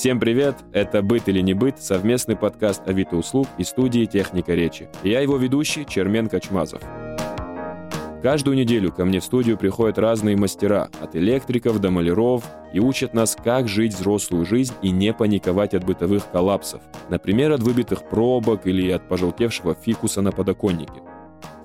Всем привет! Это «Быт или не быт» — совместный подкаст Авито услуг и студии «Техника речи». Я его ведущий Чермен Качмазов. Каждую неделю ко мне в студию приходят разные мастера, от электриков до маляров, и учат нас, как жить взрослую жизнь и не паниковать от бытовых коллапсов. Например, от выбитых пробок или от пожелтевшего фикуса на подоконнике.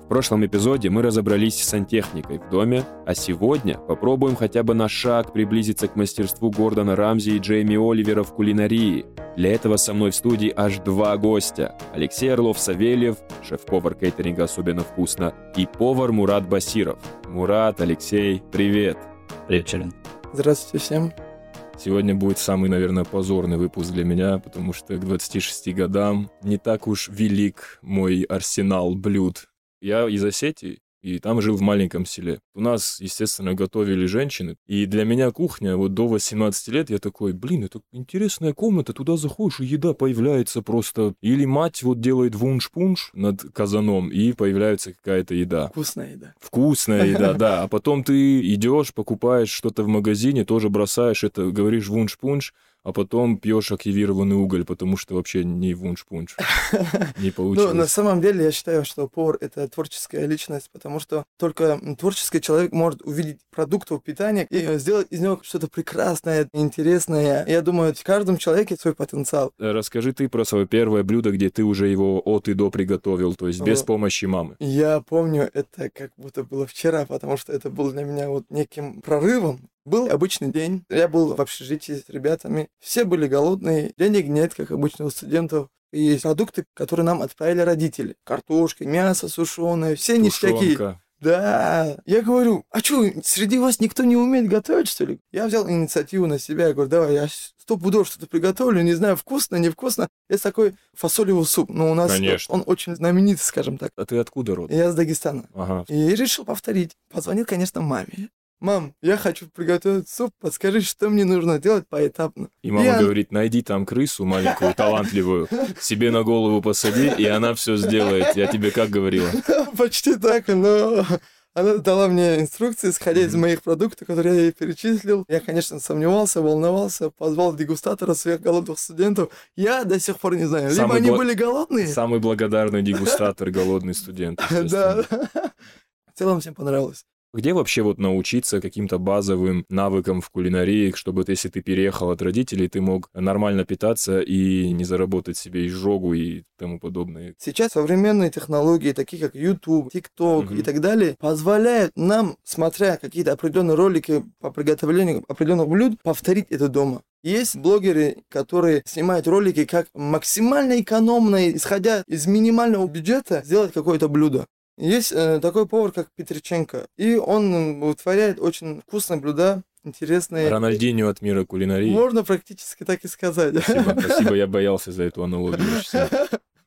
В прошлом эпизоде мы разобрались с сантехникой в доме, а сегодня попробуем хотя бы на шаг приблизиться к мастерству Гордона Рамзи и Джейми Оливера в кулинарии. Для этого со мной в студии аж два гостя. Алексей Орлов-Савельев, шеф-повар кейтеринга «Особенно вкусно», и повар Мурат Басиров. Мурат, Алексей, привет! Привет, Челин. Здравствуйте всем. Сегодня будет самый, наверное, позорный выпуск для меня, потому что к 26 годам не так уж велик мой арсенал блюд я из Осетии, и там жил в маленьком селе. У нас, естественно, готовили женщины. И для меня кухня, вот до 18 лет, я такой, блин, это интересная комната, туда заходишь, и еда появляется просто. Или мать вот делает вунш-пунш над казаном, и появляется какая-то еда. Вкусная еда. Вкусная еда, да. А потом ты идешь, покупаешь что-то в магазине, тоже бросаешь это, говоришь вунш-пунш, а потом пьешь активированный уголь, потому что вообще не вунш-пунш. Не получилось. Ну, на самом деле, я считаю, что повар — это творческая личность, потому что только творческий человек может увидеть продуктов питания и сделать из него что-то прекрасное, интересное. Я думаю, в каждом человеке свой потенциал. Расскажи ты про свое первое блюдо, где ты уже его от и до приготовил, то есть без помощи мамы. Я помню это как будто было вчера, потому что это было для меня вот неким прорывом. Был обычный день, я был в общежитии с ребятами, все были голодные, денег нет, как обычно у студентов. И есть продукты, которые нам отправили родители. Картошка, мясо сушеное, все ништяки. Да, я говорю, а что, среди вас никто не умеет готовить, что ли? Я взял инициативу на себя, я говорю, давай, я сто пудов что-то приготовлю, не знаю, вкусно, невкусно. Это такой фасолевый суп, но у нас Конечно. он очень знаменитый, скажем так. А ты откуда род? Я с Дагестана. Ага. И решил повторить. Позвонил, конечно, маме. Мам, я хочу приготовить суп, подскажи, что мне нужно делать поэтапно. И мама я... говорит, найди там крысу маленькую, талантливую, себе на голову посади, и она все сделает. Я тебе как говорила? Почти так, но она дала мне инструкции, исходя из моих продуктов, которые я ей перечислил. Я, конечно, сомневался, волновался, позвал дегустатора своих голодных студентов. Я до сих пор не знаю, либо они были голодные. Самый благодарный дегустатор, голодный студент. Да. В целом всем понравилось. Где вообще вот научиться каким-то базовым навыкам в кулинарии, чтобы если ты переехал от родителей, ты мог нормально питаться и не заработать себе изжогу и тому подобное? Сейчас современные технологии, такие как YouTube, TikTok угу. и так далее, позволяют нам, смотря какие-то определенные ролики по приготовлению определенных блюд, повторить это дома. Есть блогеры, которые снимают ролики, как максимально экономно, исходя из минимального бюджета, сделать какое-то блюдо. Есть э, такой повар, как Петриченко, и он вытворяет очень вкусные блюда, интересные. Рональдинho от мира кулинарии. Можно практически так и сказать. Спасибо, спасибо я боялся за эту аналогию.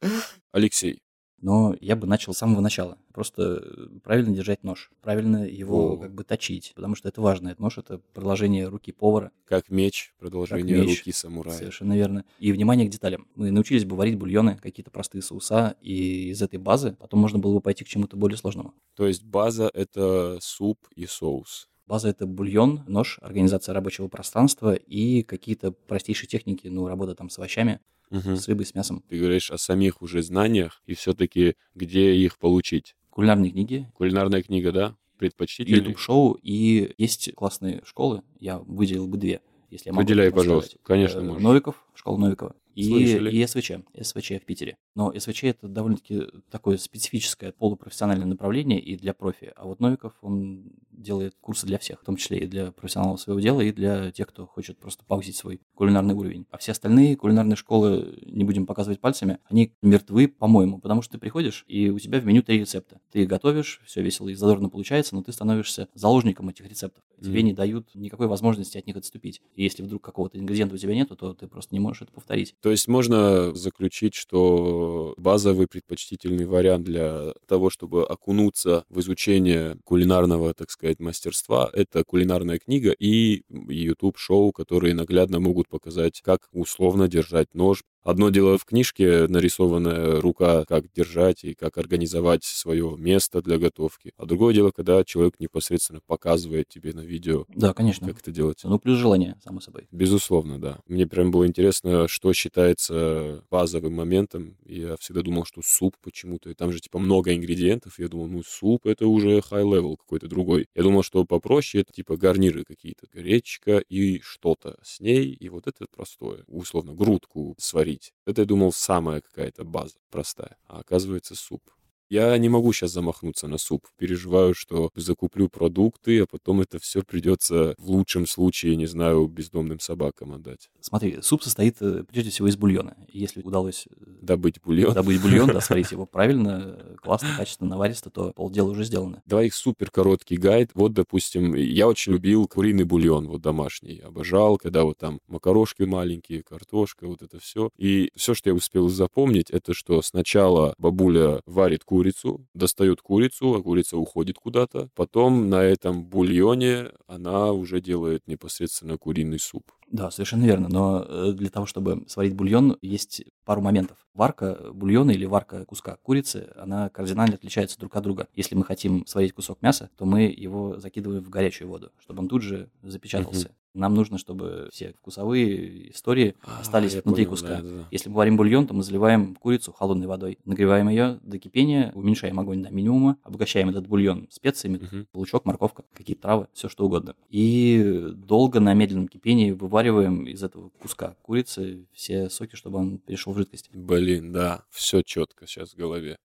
Алексей, но я бы начал с самого начала. Просто э, правильно держать нож, правильно его О. как бы точить, потому что это важно. Этот нож — это продолжение руки повара. Как меч, продолжение как меч, руки самурая. Совершенно верно. И внимание к деталям. Мы научились бы варить бульоны, какие-то простые соуса, и из этой базы потом можно было бы пойти к чему-то более сложному. То есть база — это суп и соус. База — это бульон, нож, организация рабочего пространства и какие-то простейшие техники, ну, работа там с овощами угу. с рыбой, с мясом. Ты говоришь о самих уже знаниях и все-таки где их получить? Кулинарные книги. Кулинарная книга, да? Предпочтительный? YouTube-шоу. И есть классные школы, я выделил бы две, если я могу Выделяй, пожалуйста. Конечно, э, можешь. Новиков, школа Новикова. И, и СВЧ, СВЧ в Питере. Но СВЧ это довольно-таки такое специфическое полупрофессиональное направление и для профи. А вот Новиков, он делает курсы для всех, в том числе и для профессионалов своего дела, и для тех, кто хочет просто повысить свой кулинарный уровень. А все остальные кулинарные школы, не будем показывать пальцами, они мертвы, по-моему, потому что ты приходишь, и у тебя в меню три рецепта. Ты готовишь, все весело и задорно получается, но ты становишься заложником этих рецептов. Тебе mm. не дают никакой возможности от них отступить. И если вдруг какого-то ингредиента у тебя нету, то ты просто не можешь это повторить. То есть можно заключить, что базовый предпочтительный вариант для того, чтобы окунуться в изучение кулинарного, так сказать, мастерства, это кулинарная книга и YouTube-шоу, которые наглядно могут показать, как условно держать нож, Одно дело в книжке нарисованная рука, как держать и как организовать свое место для готовки. А другое дело, когда человек непосредственно показывает тебе на видео, да, конечно. как это делать. Ну, плюс желание, само собой. Безусловно, да. Мне прям было интересно, что считается базовым моментом. Я всегда думал, что суп почему-то, и там же типа много ингредиентов. Я думал, ну суп это уже high-level какой-то другой. Я думал, что попроще это типа гарниры какие-то, гречка и что-то с ней, и вот это простое. Условно, грудку сварить. Это, я думал, самая какая-то база простая. А оказывается, суп. Я не могу сейчас замахнуться на суп. Переживаю, что закуплю продукты, а потом это все придется в лучшем случае, не знаю, бездомным собакам отдать. Смотри, суп состоит э, прежде всего из бульона. Если удалось э, добыть бульон, добыть бульон, да, сварить его правильно, классно, качественно, наваристо, то полдела уже сделано. Два их супер короткий гайд. Вот, допустим, я очень любил куриный бульон, вот домашний. Обожал, когда вот там макарошки маленькие, картошка, вот это все. И все, что я успел запомнить, это что сначала бабуля варит курицу, курицу, достает курицу, а курица уходит куда-то. Потом на этом бульоне она уже делает непосредственно куриный суп. Да, совершенно верно. Но э, для того, чтобы сварить бульон, есть пару моментов. Варка бульона или варка куска курицы, она кардинально отличается друг от друга. Если мы хотим сварить кусок мяса, то мы его закидываем в горячую воду, чтобы он тут же запечатался. Угу. Нам нужно, чтобы все вкусовые истории а, остались внутри понял, куска. Да, да. Если мы варим бульон, то мы заливаем курицу холодной водой, нагреваем ее до кипения, уменьшаем огонь до минимума, обогащаем этот бульон специями, угу. лучок, морковка, какие-то травы, все что угодно. И долго на медленном кипении вывариваем из этого куска курицы все соки, чтобы он перешел в жидкость. Блин, да, все четко сейчас в голове.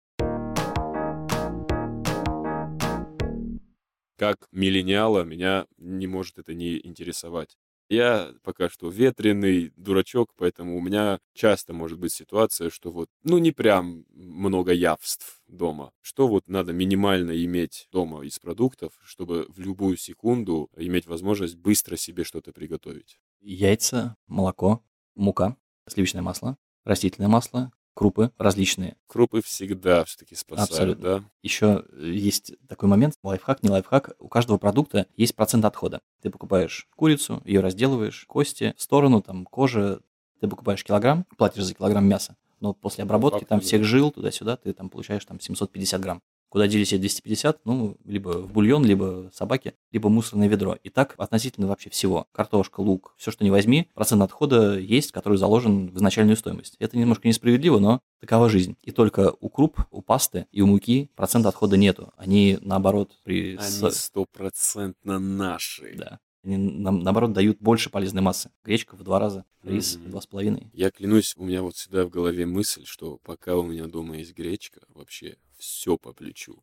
Как миллениала меня не может это не интересовать. Я пока что ветреный дурачок, поэтому у меня часто может быть ситуация, что вот, ну, не прям много явств дома. Что вот надо минимально иметь дома из продуктов, чтобы в любую секунду иметь возможность быстро себе что-то приготовить? Яйца, молоко, мука, сливочное масло, растительное масло, крупы различные. Крупы всегда все-таки спасают, Абсолютно. да? Еще есть такой момент, лайфхак, не лайфхак, у каждого продукта есть процент отхода. Ты покупаешь курицу, ее разделываешь, кости в сторону, там кожа, ты покупаешь килограмм, платишь за килограмм мяса, но после обработки Факт, там всех жил туда-сюда, ты там получаешь там 750 грамм. Куда делись эти 250? Ну, либо в бульон, либо собаки, либо мусорное ведро. И так относительно вообще всего. Картошка, лук, все, что не возьми, процент отхода есть, который заложен в изначальную стоимость. Это немножко несправедливо, но такова жизнь. И только у круп, у пасты и у муки процент отхода нету. Они, наоборот, при... Они стопроцентно наши. Да. Они, нам, наоборот, дают больше полезной массы. Гречка в два раза, рис mm-hmm. в два с половиной. Я клянусь, у меня вот всегда в голове мысль, что пока у меня дома есть гречка, вообще все по плечу.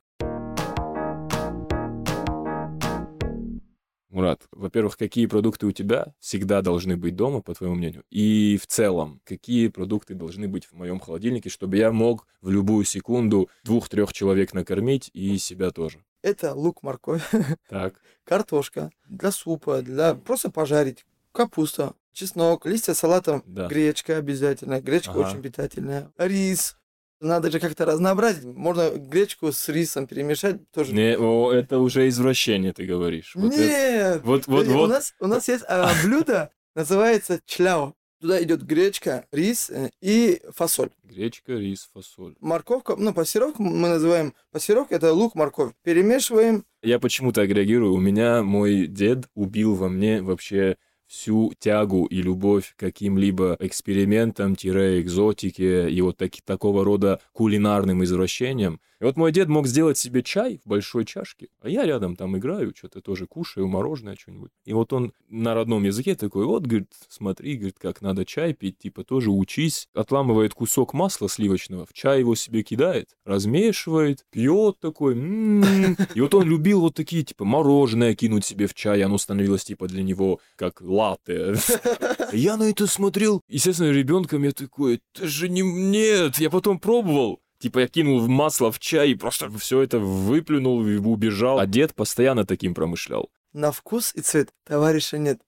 Мурат, во-первых, какие продукты у тебя всегда должны быть дома, по твоему мнению? И в целом, какие продукты должны быть в моем холодильнике, чтобы я мог в любую секунду двух-трех человек накормить и себя тоже? Это лук, морковь, так. картошка для супа, для просто пожарить, капуста, чеснок, листья салата, да. гречка обязательно. Гречка ага. очень питательная. Рис, надо же как-то разнообразить. Можно гречку с рисом перемешать тоже. Не, о, это уже извращение, ты говоришь. Вот Нет. Это, вот, вот, вот. У нас, у нас есть а, блюдо, называется чляо. Туда идет гречка, рис э, и фасоль. Гречка, рис, фасоль. Морковка, ну, пассировку мы называем. Пассировка это лук, морковь. Перемешиваем. Я почему-то агрегирую. У меня мой дед убил во мне вообще всю тягу и любовь к каким-либо экспериментам-экзотике и вот таки, такого рода кулинарным извращениям. И вот мой дед мог сделать себе чай в большой чашке, а я рядом там играю, что-то тоже кушаю, мороженое что-нибудь. И вот он на родном языке такой, вот, говорит, смотри, говорит, как надо чай пить, типа тоже учись. Отламывает кусок масла сливочного, в чай его себе кидает, размешивает, пьет такой, м-м-м. И вот он любил вот такие, типа, мороженое кинуть себе в чай, оно становилось, типа, для него как латте. Я на это смотрел, естественно, ребенком я такой, это же не... Нет, я потом пробовал. Типа я кинул в масло в чай и просто все это выплюнул и убежал. А дед постоянно таким промышлял. На вкус и цвет товарища нет.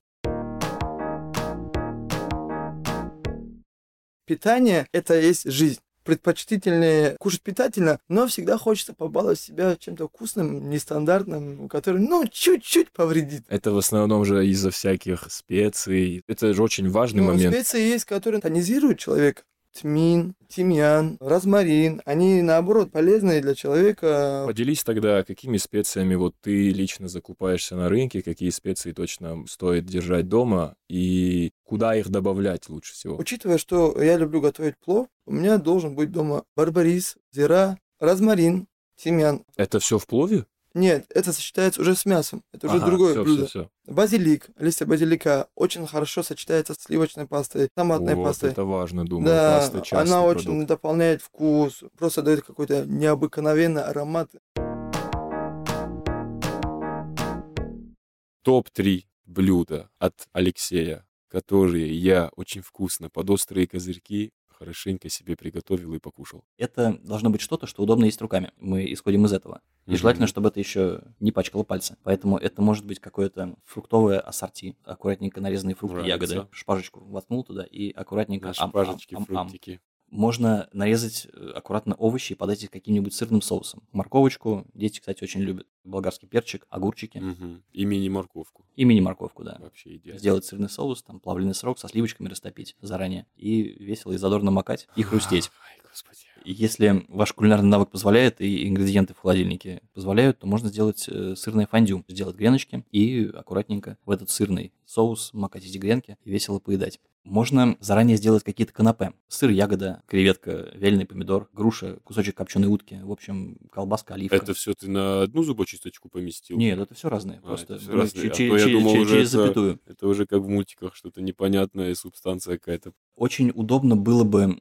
Питание – это есть жизнь. Предпочтительнее кушать питательно, но всегда хочется побаловать себя чем-то вкусным, нестандартным, который, ну, чуть-чуть повредит. Это в основном же из-за всяких специй. Это же очень важный ну, момент. Специи есть, которые тонизируют человека тмин, тимьян, розмарин. Они, наоборот, полезные для человека. Поделись тогда, какими специями вот ты лично закупаешься на рынке, какие специи точно стоит держать дома и куда их добавлять лучше всего? Учитывая, что я люблю готовить плов, у меня должен быть дома барбарис, зира, розмарин, тимьян. Это все в плове? Нет, это сочетается уже с мясом. Это уже ага, другое всё, блюдо. Всё, всё. Базилик, листья базилика очень хорошо сочетается с сливочной пастой, томатной вот, пастой. это важно, думаю. Да, паста она продукт. очень дополняет вкус, просто дает какой-то необыкновенный аромат. Топ-3 блюда от Алексея, которые я очень вкусно под острые козырьки хорошенько себе приготовил и покушал. Это должно быть что-то, что удобно есть руками. Мы исходим из этого. И mm-hmm. желательно, чтобы это еще не пачкало пальцы. Поэтому это может быть какое-то фруктовое ассорти, аккуратненько нарезанные фрукты, Нравится. ягоды, шпажечку воткнул туда и аккуратненько... На шпажечки, ам, ам, ам, фруктики можно нарезать э, аккуратно овощи и подать их каким-нибудь сырным соусом. Морковочку дети, кстати, очень любят. Болгарский перчик, огурчики. Угу. И мини-морковку. И мини-морковку, да. Вообще идеально. Сделать сырный соус, там плавленый сырок со сливочками растопить заранее. И весело и задорно макать и хрустеть. Ай, господи. Если ваш кулинарный навык позволяет и ингредиенты в холодильнике позволяют, то можно сделать э, сырное фондю, сделать греночки и аккуратненько в этот сырный соус макать эти гренки и весело поедать. Можно заранее сделать какие-то канапе. Сыр, ягода, креветка, вяленый помидор, груша, кусочек копченой утки, в общем, колбаска, оливка. Это все ты на одну зубочисточку поместил? Нет, это все разное. А, просто все разные. А ч- я думал, ч- через это, запятую. Это уже как в мультиках, что-то непонятное, субстанция какая-то. Очень удобно было бы,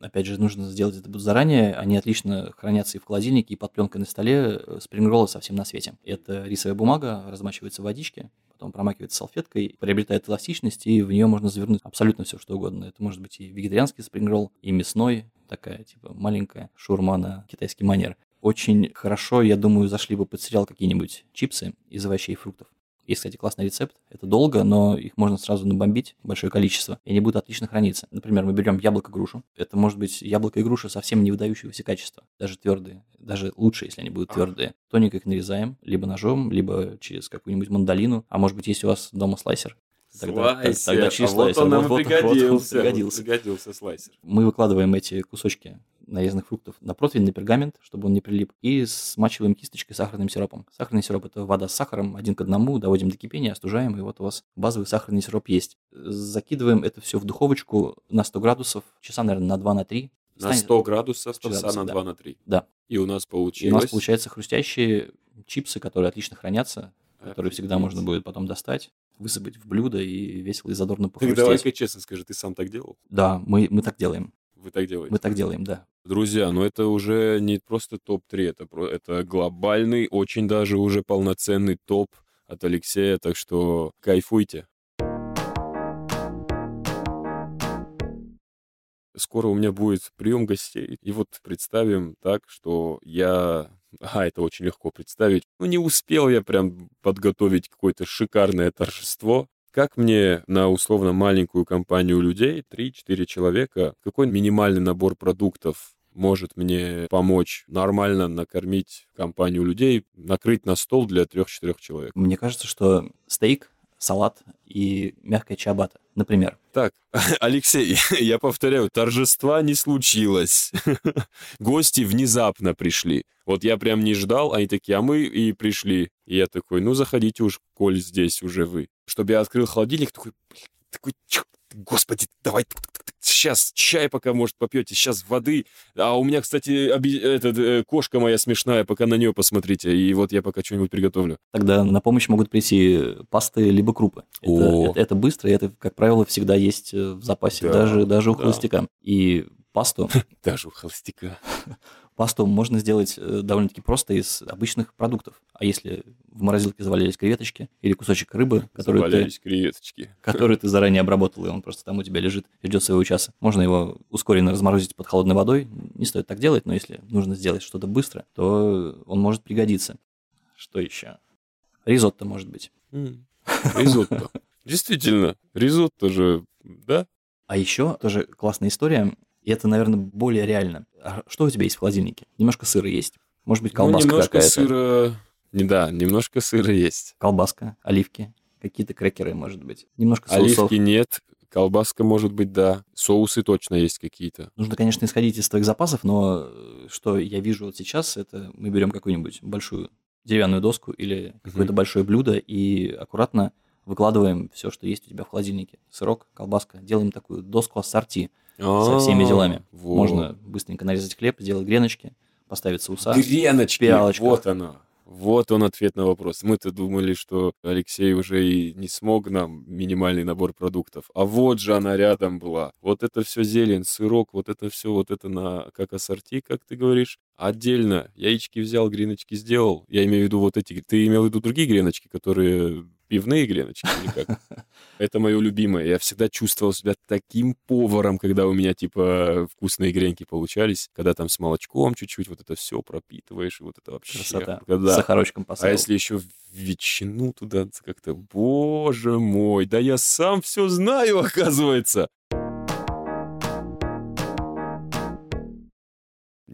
опять же, нужно сделать это заранее, они отлично хранятся и в холодильнике, и под пленкой на столе, э, спрингроллы совсем на свете. Это рисовая бумага, размачивается в водичке, потом промакивается салфеткой, приобретает эластичность, и в нее можно завернуть абсолютно все, что угодно. Это может быть и вегетарианский спрингролл, и мясной, такая типа маленькая шурма на китайский манер. Очень хорошо, я думаю, зашли бы под сериал какие-нибудь чипсы из овощей и фруктов. Есть, кстати, классный рецепт. Это долго, но их можно сразу набомбить, большое количество, и они будут отлично храниться. Например, мы берем яблоко-грушу. Это может быть яблоко и груша совсем не выдающегося качества, даже твердые, даже лучше, если они будут твердые. Тоненько их нарезаем, либо ножом, либо через какую-нибудь мандолину. А может быть, есть у вас дома слайсер, Тогда, слайсер. Тогда через а слайсер. Вот он вот, вот, пригодился. Вот, пригодился. пригодился слайсер. Мы выкладываем эти кусочки нарезанных фруктов на противень, на пергамент, чтобы он не прилип, и смачиваем кисточкой сахарным сиропом. Сахарный сироп – это вода с сахаром, один к одному, доводим до кипения, остужаем, и вот у вас базовый сахарный сироп есть. Закидываем это все в духовочку на 100 градусов, часа, наверное, на 2 на 3. На 100 градусов, 100 часа градусов, на 2 да. на 3. Да. И у нас получилось... И у нас получается хрустящие чипсы, которые отлично хранятся, которые всегда можно будет потом достать, высыпать в блюдо и весело и задорно похрустеть. Ты давай-ка честно скажи, ты сам так делал? Да, мы, мы так делаем. Вы так делаете? Мы так делаем, да. Друзья, ну это уже не просто топ-3, это, это глобальный, очень даже уже полноценный топ от Алексея, так что кайфуйте. Скоро у меня будет прием гостей, и вот представим так, что я... А, это очень легко представить. Ну, не успел я прям подготовить какое-то шикарное торжество, как мне на условно маленькую компанию людей, 3-4 человека, какой минимальный набор продуктов может мне помочь нормально накормить компанию людей, накрыть на стол для 3-4 человек? Мне кажется, что стейк, салат и мягкая чабата, например. Так, Алексей, я повторяю, торжества не случилось. Гости внезапно пришли. Вот я прям не ждал, они такие, а мы и пришли. И я такой, ну заходите уж, коль здесь уже вы чтобы я открыл холодильник, такой, блин, такой, господи, давай, сейчас чай пока, может, попьете, сейчас воды. А у меня, кстати, оби... этот, э, кошка моя смешная, пока на нее посмотрите, и вот я пока что-нибудь приготовлю. Тогда на помощь могут прийти пасты либо крупы. Это, это, это быстро, и это, как правило, всегда есть э, в запасе, да, даже, даже у да. холостяка. И пасту... Даже у холостяка. Пасту можно сделать э, довольно-таки просто из обычных продуктов. А если в морозилке завалялись креветочки или кусочек рыбы, который завалялись ты, креветочки. который ты заранее обработал, и он просто там у тебя лежит, ждет своего часа. Можно его ускоренно разморозить под холодной водой. Не стоит так делать, но если нужно сделать что-то быстро, то он может пригодиться. Что еще? Ризотто может быть. Ризотто. Действительно, ризотто же, да? А еще тоже классная история. И это, наверное, более реально. А что у тебя есть в холодильнике? Немножко сыра есть. Может быть, ну, колбаска ну, немножко какая-то. сыра... Не, да, немножко сыра есть. Колбаска, оливки, какие-то крекеры, может быть. Немножко соусов. Оливки нет, Колбаска, может быть, да. Соусы точно есть какие-то. Нужно, конечно, исходить из твоих запасов, но э, что я вижу вот сейчас, это мы берем какую-нибудь большую деревянную доску или какое-то mm большое блюдо и аккуратно выкладываем все, что есть у тебя в холодильнике. Сырок, колбаска. Делаем такую доску ассорти со всеми делами. Можно быстренько нарезать хлеб, сделать греночки, поставить соуса. Греночки, вот оно. Вот он ответ на вопрос. Мы-то думали, что Алексей уже и не смог нам минимальный набор продуктов. А вот же она рядом была. Вот это все зелень, сырок, вот это все, вот это на как ассорти, как ты говоришь. Отдельно яички взял, греночки сделал. Я имею в виду вот эти. Ты имел в виду другие греночки, которые пивные греночки или как? Это мое любимое. Я всегда чувствовал себя таким поваром, когда у меня, типа, вкусные гренки получались, когда там с молочком чуть-чуть вот это все пропитываешь, и вот это вообще... Красота. Когда... Сахарочком поставил. А если еще ветчину туда как-то... Боже мой, да я сам все знаю, оказывается.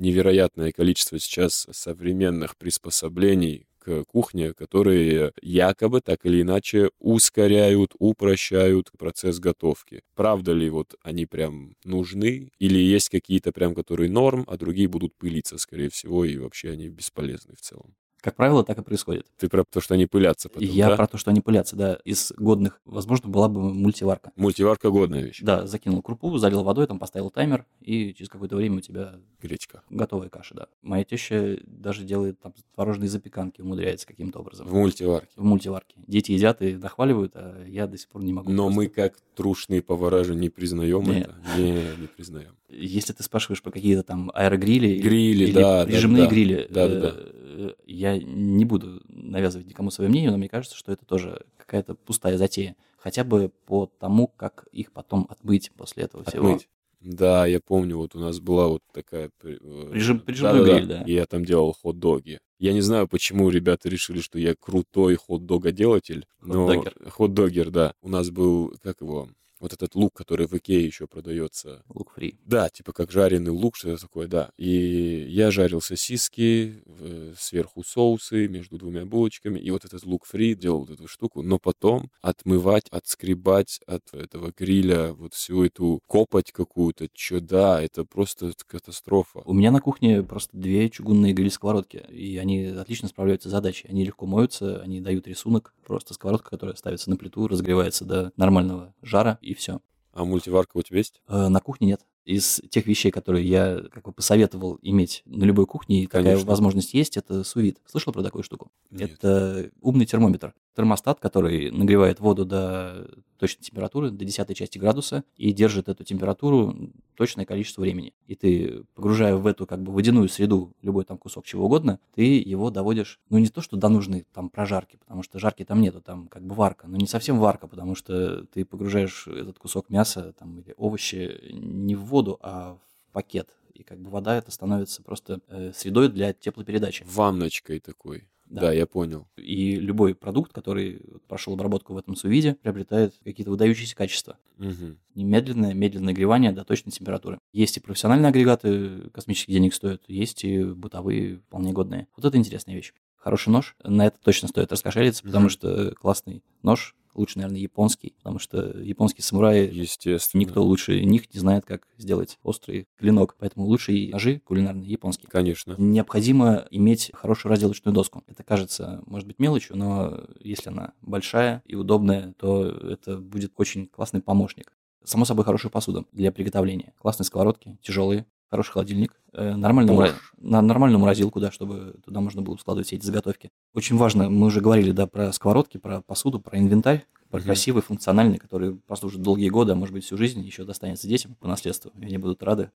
невероятное количество сейчас современных приспособлений к кухне, которые якобы так или иначе ускоряют, упрощают процесс готовки. Правда ли вот они прям нужны? Или есть какие-то прям, которые норм, а другие будут пылиться, скорее всего, и вообще они бесполезны в целом? Как правило, так и происходит. Ты про то, что они пылятся потом, Я да? про то, что они пылятся, да. Из годных, возможно, была бы мультиварка. Мультиварка годная вещь. Да, закинул крупу, залил водой, там поставил таймер, и через какое-то время у тебя... Гречка. Готовая каша, да. Моя теща даже делает там творожные запеканки, умудряется каким-то образом. В мультиварке. В мультиварке. Дети едят и нахваливают, а я до сих пор не могу. Но просто... мы как трушные повара же не признаем Нет. это. Не, не признаем. Если ты спрашиваешь про какие-то там аэрогрили... Грили, или да. Прижимные да, грили. Да, да, да э, я не буду навязывать никому свое мнение, но мне кажется, что это тоже какая-то пустая затея. Хотя бы по тому, как их потом отмыть после этого отмыть. всего. Да, я помню, вот у нас была вот такая... Э, Прижим, да, гриль, да. И я там делал хот-доги. Я не знаю, почему ребята решили, что я крутой хот-догоделатель. Хот-догер. Хот-догер, да. У нас был, как его, вот этот лук, который в Икее еще продается. Лук фри. Да, типа как жареный лук, что-то такое, да. И я жарил сосиски, э, сверху соусы между двумя булочками, и вот этот лук фри делал вот эту штуку, но потом отмывать, отскребать от этого гриля вот всю эту копоть какую-то, что да, это просто катастрофа. У меня на кухне просто две чугунные гриль-сковородки, и они отлично справляются с задачей. Они легко моются, они дают рисунок, просто сковородка, которая ставится на плиту, разогревается до нормального жара, и все. А мультиварка у тебя есть? Э, на кухне нет из тех вещей, которые я как бы посоветовал иметь на любой кухне, и такая возможность есть, это сувит. Слышал про такую штуку? Нет. Это умный термометр. Термостат, который нагревает воду до точной температуры, до десятой части градуса, и держит эту температуру точное количество времени. И ты, погружая в эту как бы водяную среду любой там кусок чего угодно, ты его доводишь, ну не то, что до нужной там прожарки, потому что жарки там нету, там как бы варка, но не совсем варка, потому что ты погружаешь этот кусок мяса там или овощи не в воду, а в пакет. И как бы вода это становится просто э, средой для теплопередачи. Ванночкой такой. Да. да, я понял. И любой продукт, который прошел обработку в этом сувиде, приобретает какие-то выдающиеся качества. Угу. Немедленное, медленное нагревание до точной температуры. Есть и профессиональные агрегаты, космических денег стоят, есть и бытовые, вполне годные. Вот это интересная вещь. Хороший нож, на это точно стоит раскошелиться, потому что классный нож Лучше, наверное, японский, потому что японские самураи... Естественно. Никто лучше них не знает, как сделать острый клинок. Поэтому лучшие ножи кулинарные японские. Конечно. Необходимо иметь хорошую разделочную доску. Это кажется, может быть, мелочью, но если она большая и удобная, то это будет очень классный помощник. Само собой, хорошая посуда для приготовления. Классные сковородки, тяжелые, хороший холодильник, э, нормальную, мра... на нормальную морозилку, да, чтобы туда можно было складывать все эти заготовки. Очень важно, мы уже говорили, да, про сковородки, про посуду, про инвентарь, про mm красивый, функциональный, который прослужит долгие годы, а может быть всю жизнь еще достанется детям по наследству, и они будут рады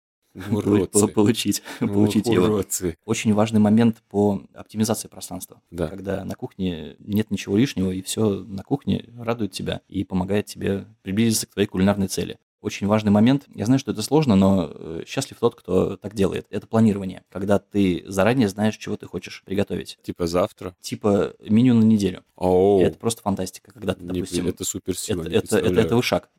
уродцы. получить, получить его. Очень важный момент по оптимизации пространства. Да. Когда на кухне нет ничего лишнего, и все на кухне радует тебя и помогает тебе приблизиться к твоей кулинарной цели очень важный момент. Я знаю, что это сложно, но э, счастлив тот, кто так делает. Это планирование, когда ты заранее знаешь, чего ты хочешь приготовить. Типа завтра? Типа меню на неделю. О, это просто фантастика, когда ты, допустим... Это супер сила, это, это, это, это шаг.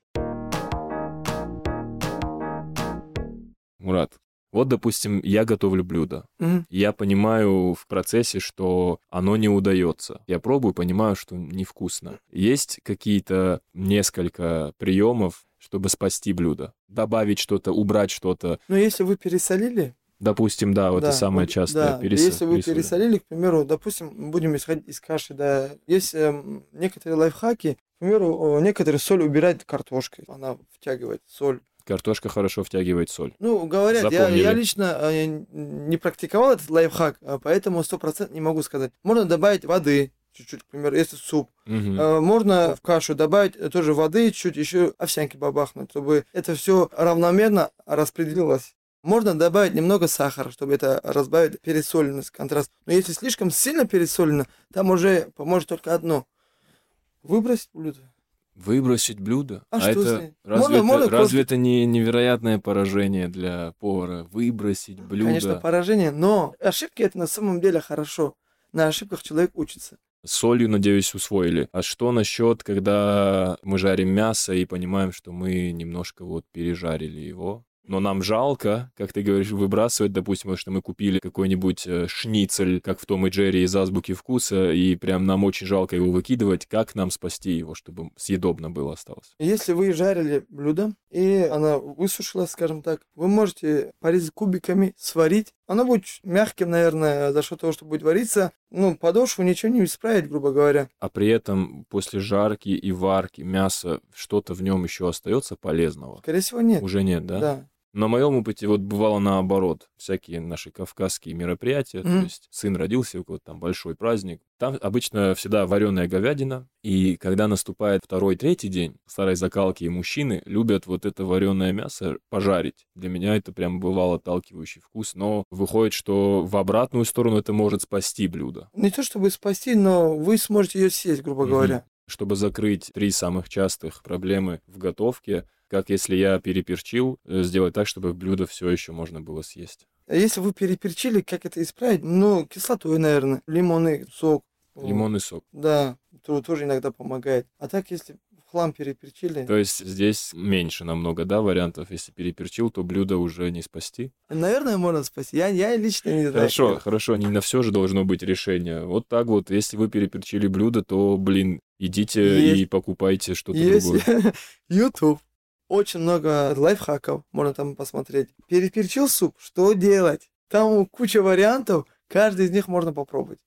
Мурат, вот, допустим, я готовлю блюдо. Mm-hmm. Я понимаю в процессе, что оно не удается. Я пробую, понимаю, что невкусно. Есть какие-то несколько приемов, чтобы спасти блюдо? Добавить что-то, убрать что-то? Ну, если вы пересолили, Допустим, да, вот да, это самое частое. да, перес- если вы пересоли. пересолили, к примеру, допустим, будем исходить из каши, да, есть эм, некоторые лайфхаки, к примеру, э, некоторые соль убирают картошкой, она втягивает соль. Картошка хорошо втягивает соль. Ну, говорят, я, Запомнили. я лично э, не практиковал этот лайфхак, а поэтому сто процентов не могу сказать. Можно добавить воды, чуть-чуть, к примеру, если суп. Э, Можно в кашу добавить э, тоже воды, чуть еще овсянки бабахнуть, чтобы это все равномерно распределилось. Можно добавить немного сахара, чтобы это разбавить пересоленность, контраст. Но если слишком сильно пересолено, там уже поможет только одно. Выбросить блюдо. Выбросить блюдо? А что это, разве, Можно- это, можно разве просто- это не невероятное поражение для повара? Выбросить блюдо? Конечно, поражение, но ошибки это на самом деле хорошо. На ошибках человек учится. Солью, надеюсь, усвоили. А что насчет, когда мы жарим мясо и понимаем, что мы немножко вот пережарили его? Но нам жалко, как ты говоришь, выбрасывать, допустим, что мы купили какой-нибудь э, шницель, как в Том и Джерри из Азбуки Вкуса, и прям нам очень жалко его выкидывать. Как нам спасти его, чтобы съедобно было осталось? Если вы жарили блюдо, и она высушилась, скажем так, вы можете порезать кубиками, сварить. Оно будет мягким, наверное, за счет того, что будет вариться. Ну, подошву ничего не исправить, грубо говоря. А при этом после жарки и варки мясо, что-то в нем еще остается полезного? Скорее всего, нет. Уже нет, да? Да. На моем опыте вот бывало наоборот. Всякие наши кавказские мероприятия, то Мгм. есть сын родился, у кого-то там большой праздник. Там обычно всегда вареная говядина, и когда наступает второй, третий день, старой закалки и мужчины любят вот это вареное мясо пожарить. Для меня это прям бывал отталкивающий вкус, но выходит, что в обратную сторону это может спасти блюдо. Не то чтобы спасти, но вы сможете ее съесть, грубо Мгм. говоря. Чтобы закрыть три самых частых проблемы в готовке, как если я переперчил, э, сделать так, чтобы блюдо все еще можно было съесть. А если вы переперчили, как это исправить? Ну, кислотой, наверное. Лимонный сок. Лимонный сок. Да, то- тоже иногда помогает. А так, если хлам переперчили, То есть здесь меньше намного, да, вариантов. Если переперчил, то блюдо уже не спасти. наверное, можно спасти. Я, я лично не знаю. Хорошо, хорошо, не на все же должно быть решение. Вот так вот, если вы переперчили блюдо, то, блин, идите Есть. и покупайте что-то другое. YouTube. Очень много лайфхаков, можно там посмотреть. Переперчил суп, что делать? Там куча вариантов, каждый из них можно попробовать.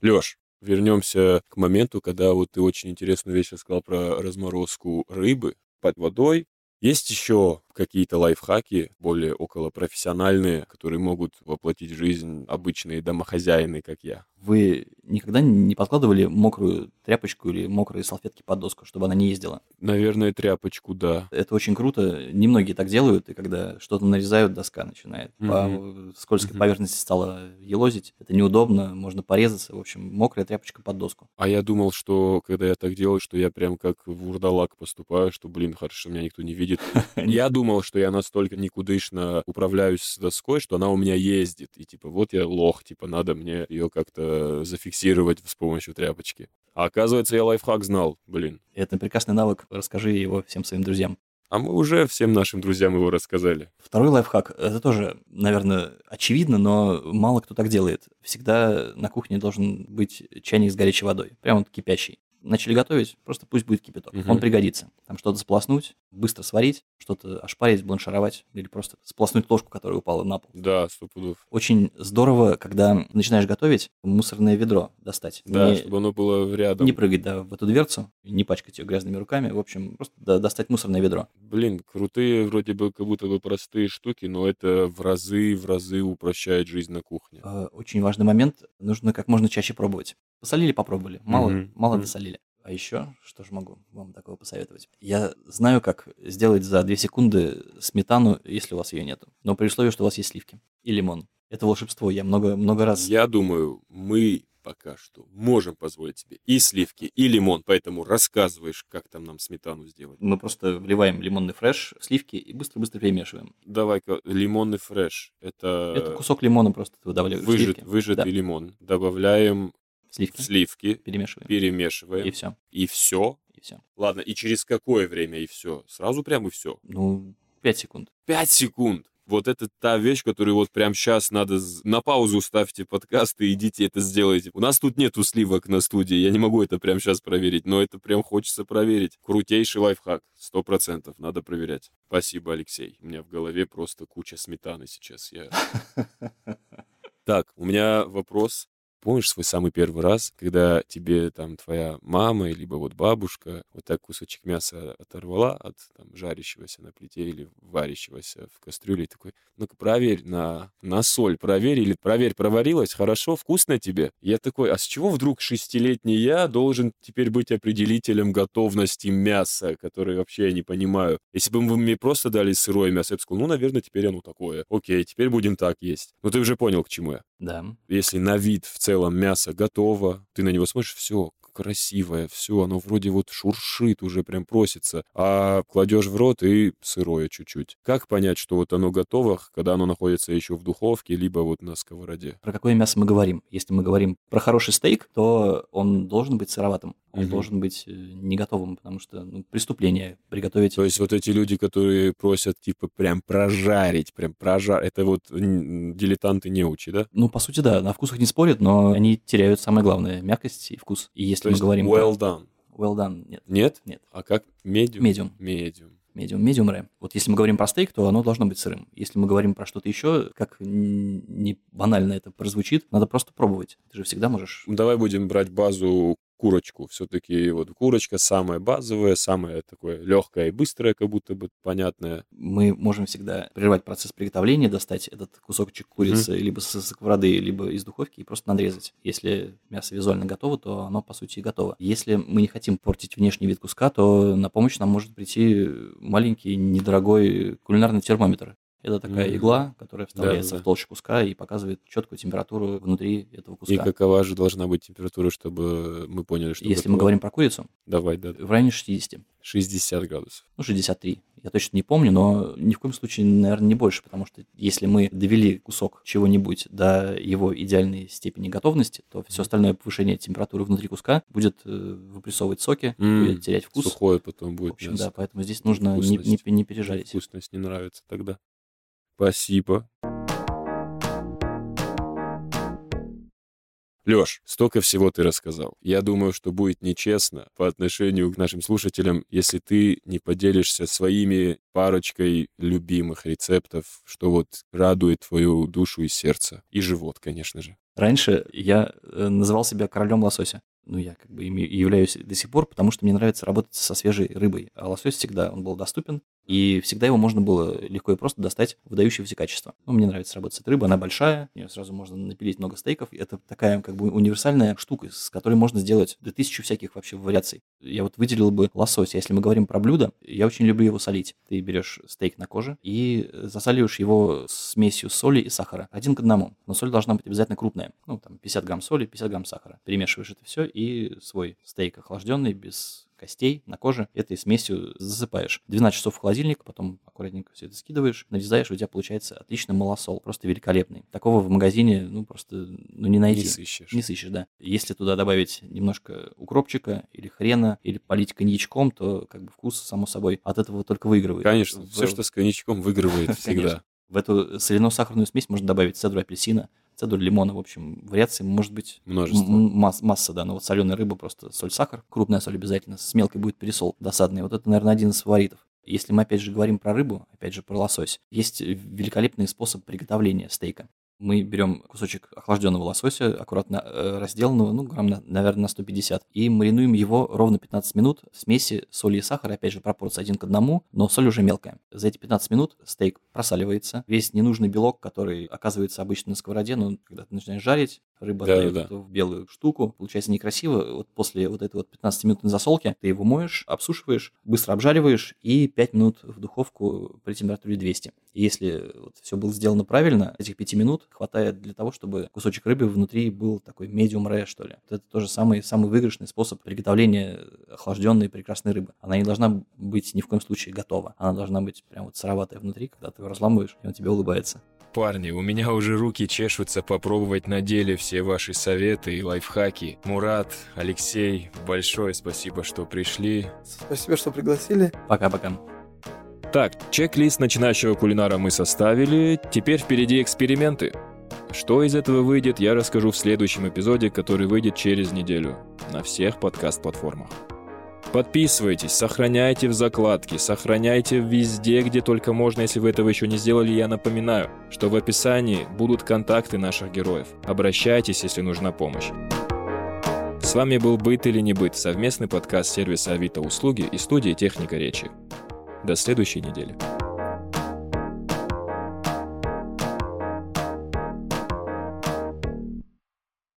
Лёш, вернемся к моменту, когда вот ты очень интересную вещь рассказал про разморозку рыбы под водой. Есть еще какие-то лайфхаки, более около профессиональные, которые могут воплотить в жизнь обычные домохозяины, как я. Вы никогда не подкладывали мокрую тряпочку или мокрые салфетки под доску, чтобы она не ездила? Наверное, тряпочку, да. Это очень круто. Немногие так делают, и когда что-то нарезают, доска начинает по скользкой Мгм. поверхности стала елозить. Это неудобно, можно порезаться. В общем, мокрая тряпочка под доску. А я думал, что когда я так делаю, что я прям как вурдалак поступаю, что, блин, хорошо, меня никто не видит. Я думал, что я настолько никудышно управляюсь с доской, что она у меня ездит. И типа, вот я лох, типа, надо мне ее как-то зафиксировать с помощью тряпочки. А оказывается, я лайфхак знал, блин. Это прекрасный навык. Расскажи его всем своим друзьям. А мы уже всем нашим друзьям его рассказали. Второй лайфхак, это тоже, наверное, очевидно, но мало кто так делает. Всегда на кухне должен быть чайник с горячей водой, прямо вот кипящий. Начали готовить, просто пусть будет кипяток. Мгм. Он пригодится. Там что-то сполоснуть, быстро сварить, что-то ошпарить, бланшировать или просто сполоснуть ложку, которая упала на пол. Да, сто пудов. Очень здорово, когда начинаешь готовить, мусорное ведро достать. Да, Не- чтобы оно было рядом. не прыгать да, в эту дверцу, не пачкать ее грязными руками. В общем, просто да, достать мусорное ведро. Блин, крутые вроде бы как будто бы простые штуки, но это в разы, в разы упрощает жизнь на кухне. Э, Очень важный момент. Нужно как можно чаще пробовать. Посолили, попробовали. Мало, Мгм, мало досолили. А еще, что же могу вам такого посоветовать? Я знаю, как сделать за 2 секунды сметану, если у вас ее нету. Но при условии, что у вас есть сливки и лимон. Это волшебство. Я много, много раз... Я думаю, мы пока что можем позволить себе и сливки, и лимон, поэтому рассказываешь, как там нам сметану сделать. Мы просто вливаем лимонный фреш, сливки и быстро-быстро перемешиваем. Давай-ка лимонный фреш. Это, Это кусок лимона просто ты выдавливаешь. в выжат, выжатый Да, лимон. Добавляем сливки. сливки, Перемешиваем. перемешиваем. И все. И все. И все. Ладно, и через какое время и все? Сразу прям и все. Ну, 5 секунд. Пять секунд. Вот это та вещь, которую вот прямо сейчас надо на паузу ставьте подкаст и идите это сделайте. У нас тут нету сливок на студии, я не могу это прямо сейчас проверить, но это прям хочется проверить. Крутейший лайфхак, сто процентов, надо проверять. Спасибо, Алексей. У меня в голове просто куча сметаны сейчас. Я... Так, у меня вопрос помнишь свой самый первый раз, когда тебе там твоя мама, либо вот бабушка вот так кусочек мяса оторвала от там, жарящегося на плите или варящегося в кастрюле, и такой, ну-ка проверь на, на соль, проверь, или проверь, проварилась, хорошо, вкусно тебе? Я такой, а с чего вдруг шестилетний я должен теперь быть определителем готовности мяса, который вообще я не понимаю? Если бы вы мне просто дали сырое мясо, я бы сказал, ну, наверное, теперь оно такое. Окей, теперь будем так есть. Ну, ты уже понял, к чему я. Да. Если на вид в целом мясо готово, ты на него смотришь, все, красивое, все, оно вроде вот шуршит уже, прям просится, а кладешь в рот и сырое чуть-чуть. Как понять, что вот оно готово, когда оно находится еще в духовке, либо вот на сковороде? Про какое мясо мы говорим? Если мы говорим про хороший стейк, то он должен быть сыроватым, он угу. должен быть э, не готовым, потому что ну, преступление приготовить. То есть вот эти люди, которые просят типа прям прожарить, прям прожарить, это вот дилетанты неучи, да? Ну, по сути, да, на вкусах не спорят, но они теряют самое главное, мягкость и вкус. И если То мы говорим... well done. Well done, нет. Нет? Нет. А как medium? Medium. Medium. Medium, medium rare. Вот если мы говорим про стейк, то оно должно быть сырым. Если мы говорим про что-то еще, как не банально это прозвучит, надо просто пробовать. Ты же всегда можешь... Давай будем брать базу курочку. Все-таки вот курочка самая базовая, самая такое легкое и быстрое, как будто бы понятное. Мы можем всегда прервать процесс приготовления, достать этот кусочек курицы mm-hmm. либо со сковороды, либо из духовки и просто надрезать. Если мясо визуально готово, то оно по сути и готово. Если мы не хотим портить внешний вид куска, то на помощь нам может прийти маленький недорогой кулинарный термометр. Это такая mm-hmm. игла, которая вставляется да, да. в толщу куска и показывает четкую температуру внутри этого куска. И какова же должна быть температура, чтобы мы поняли, что Если мы говорим про курицу, Давай, да. в районе 60. 60 градусов. Ну, 63. Я точно не помню, но ни в коем случае, наверное, не больше, потому что если мы довели кусок чего-нибудь до его идеальной степени готовности, то все остальное повышение температуры внутри куска будет э, выпрессовывать соки, mm, будет терять вкус. Сухое потом будет. В общем, мясо. да, поэтому здесь нужно не, не, не пережарить. Вкусность не нравится тогда. Спасибо. Лёш, столько всего ты рассказал. Я думаю, что будет нечестно по отношению к нашим слушателям, если ты не поделишься своими парочкой любимых рецептов, что вот радует твою душу и сердце. И живот, конечно же. Раньше я э, называл себя королем лосося ну, я как бы ими являюсь до сих пор, потому что мне нравится работать со свежей рыбой. А лосось всегда, он был доступен, и всегда его можно было легко и просто достать выдающегося качества. Ну, мне нравится работать с рыбой, она большая, ее сразу можно напилить много стейков. Это такая как бы универсальная штука, с которой можно сделать до тысячи всяких вообще вариаций. Я вот выделил бы лосось. Если мы говорим про блюдо, я очень люблю его солить. Ты берешь стейк на коже и засаливаешь его смесью соли и сахара. Один к одному. Но соль должна быть обязательно крупная. Ну, там 50 грамм соли, 50 грамм сахара. Перемешиваешь это все и свой стейк охлажденный, без костей на коже, этой смесью засыпаешь. 12 часов в холодильник, потом аккуратненько все это скидываешь, нарезаешь, у тебя получается отличный малосол, просто великолепный. Такого в магазине, ну, просто, ну, не найти. Не сыщешь. Не сыщешь, да. Если туда добавить немножко укропчика или хрена, или полить коньячком, то как бы вкус, само собой, от этого только выигрывает. Конечно, в... все, что с коньячком, выигрывает всегда. В эту соляно-сахарную смесь можно добавить цедру апельсина, цедуль лимона, в общем, вариаций может быть Множество. Масс, масса, да, но вот соленая рыба просто соль, сахар, крупная соль обязательно, с мелкой будет пересол досадный. Вот это, наверное, один из фаворитов. Если мы опять же говорим про рыбу, опять же про лосось, есть великолепный способ приготовления стейка. Мы берем кусочек охлажденного лосося, аккуратно э, разделанного, ну, грамм, на, наверное, на 150, и маринуем его ровно 15 минут в смеси соли и сахара, опять же, пропорция один к одному, но соль уже мелкая. За эти 15 минут стейк просаливается, весь ненужный белок, который оказывается обычно на сковороде, но когда ты начинаешь жарить, рыба да, да. в белую штуку, получается некрасиво. Вот после вот этой вот 15-минутной засолки ты его моешь, обсушиваешь, быстро обжариваешь и 5 минут в духовку при температуре 200. И если вот все было сделано правильно, этих 5 минут хватает для того, чтобы кусочек рыбы внутри был такой medium rare, что ли. Вот это тоже самый, самый выигрышный способ приготовления охлажденной прекрасной рыбы. Она не должна быть ни в коем случае готова. Она должна быть прям вот сыроватая внутри, когда ты его разламываешь, и он тебе улыбается. Парни, у меня уже руки чешутся попробовать на деле все ваши советы и лайфхаки. Мурат, Алексей, большое спасибо, что пришли. Спасибо, что пригласили. Пока-пока. Так, чек-лист начинающего кулинара мы составили, теперь впереди эксперименты. Что из этого выйдет, я расскажу в следующем эпизоде, который выйдет через неделю на всех подкаст-платформах. Подписывайтесь, сохраняйте в закладке, сохраняйте везде, где только можно, если вы этого еще не сделали. Я напоминаю, что в описании будут контакты наших героев. Обращайтесь, если нужна помощь. С вами был «Быт или не быт» совместный подкаст сервиса Авито Услуги и студии Техника Речи. До следующей недели.